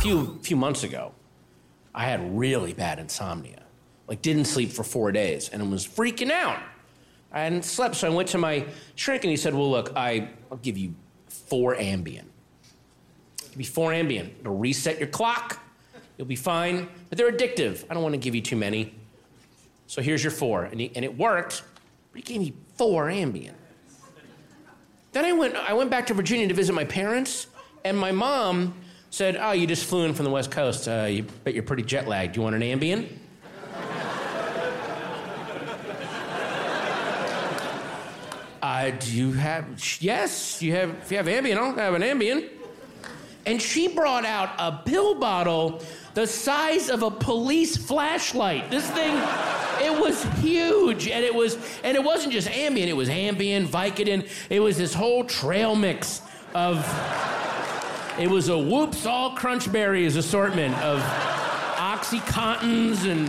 few few months ago, I had really bad insomnia. Like didn't sleep for four days and was freaking out. I hadn't slept, so I went to my shrink and he said, Well, look, I, I'll give you four Ambien. Give you four Ambien. It'll reset your clock. You'll be fine. But they're addictive. I don't want to give you too many. So here's your four. And, he, and it worked, but he gave me four Ambien. Then I went, I went back to Virginia to visit my parents, and my mom said, Oh, you just flew in from the West Coast. Uh, you bet you're pretty jet lagged. You want an Ambien? Uh, do you have? Yes, you have. If you have Ambien, I'll have an Ambien. And she brought out a pill bottle the size of a police flashlight. This thing, it was huge, and it was, and it wasn't just Ambien. It was Ambien, Vicodin. It was this whole trail mix of. It was a Whoops All Crunch Berries assortment of Oxycontins and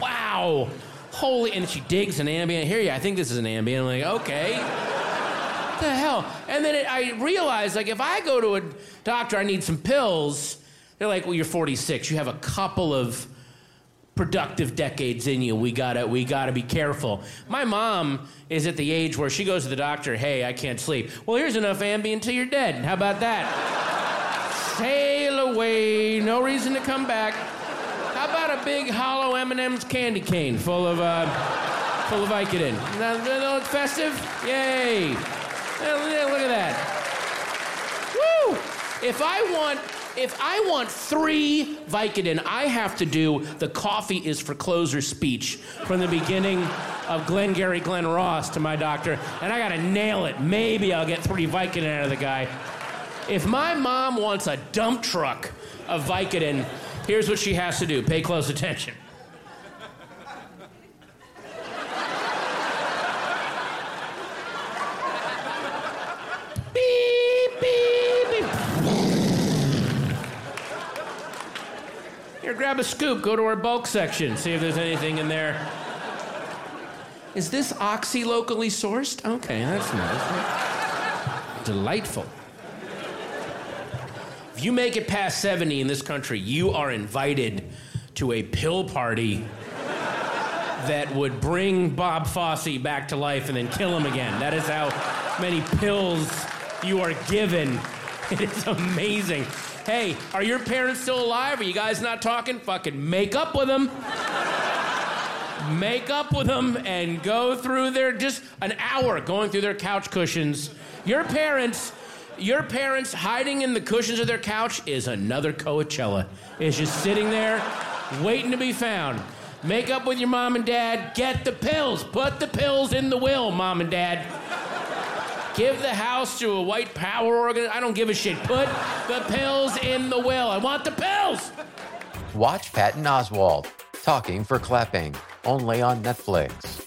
wow holy, and she digs an Ambien. Here you, I think this is an Ambien. I'm like, okay. what the hell? And then it, I realized, like, if I go to a doctor, I need some pills. They're like, well, you're 46. You have a couple of productive decades in you. We gotta, we gotta be careful. My mom is at the age where she goes to the doctor. Hey, I can't sleep. Well, here's enough Ambien till you're dead. How about that? Sail away. No reason to come back. How about a big hollow M&M's candy cane full of uh, full of Vicodin? Now, now festive. Yay! Look at that. Woo! If I want if I want three Vicodin, I have to do the coffee is for closer speech from the beginning of Glengarry Glen Ross to my doctor, and I gotta nail it. Maybe I'll get three Vicodin out of the guy. If my mom wants a dump truck of Vicodin, Here's what she has to do pay close attention. beep, beep, beep. Here, grab a scoop, go to our bulk section, see if there's anything in there. Is this oxy locally sourced? Okay, that's nice. Delightful. If you make it past 70 in this country, you are invited to a pill party that would bring Bob Fosse back to life and then kill him again. That is how many pills you are given. It is amazing. Hey, are your parents still alive? Are you guys not talking? Fucking make up with them. make up with them and go through their just an hour going through their couch cushions. Your parents your parents hiding in the cushions of their couch is another Coachella. Is just sitting there waiting to be found. Make up with your mom and dad. Get the pills. Put the pills in the will, mom and dad. Give the house to a white power organ. I don't give a shit. Put the pills in the will. I want the pills. Watch Patton Oswalt talking for clapping only on Netflix.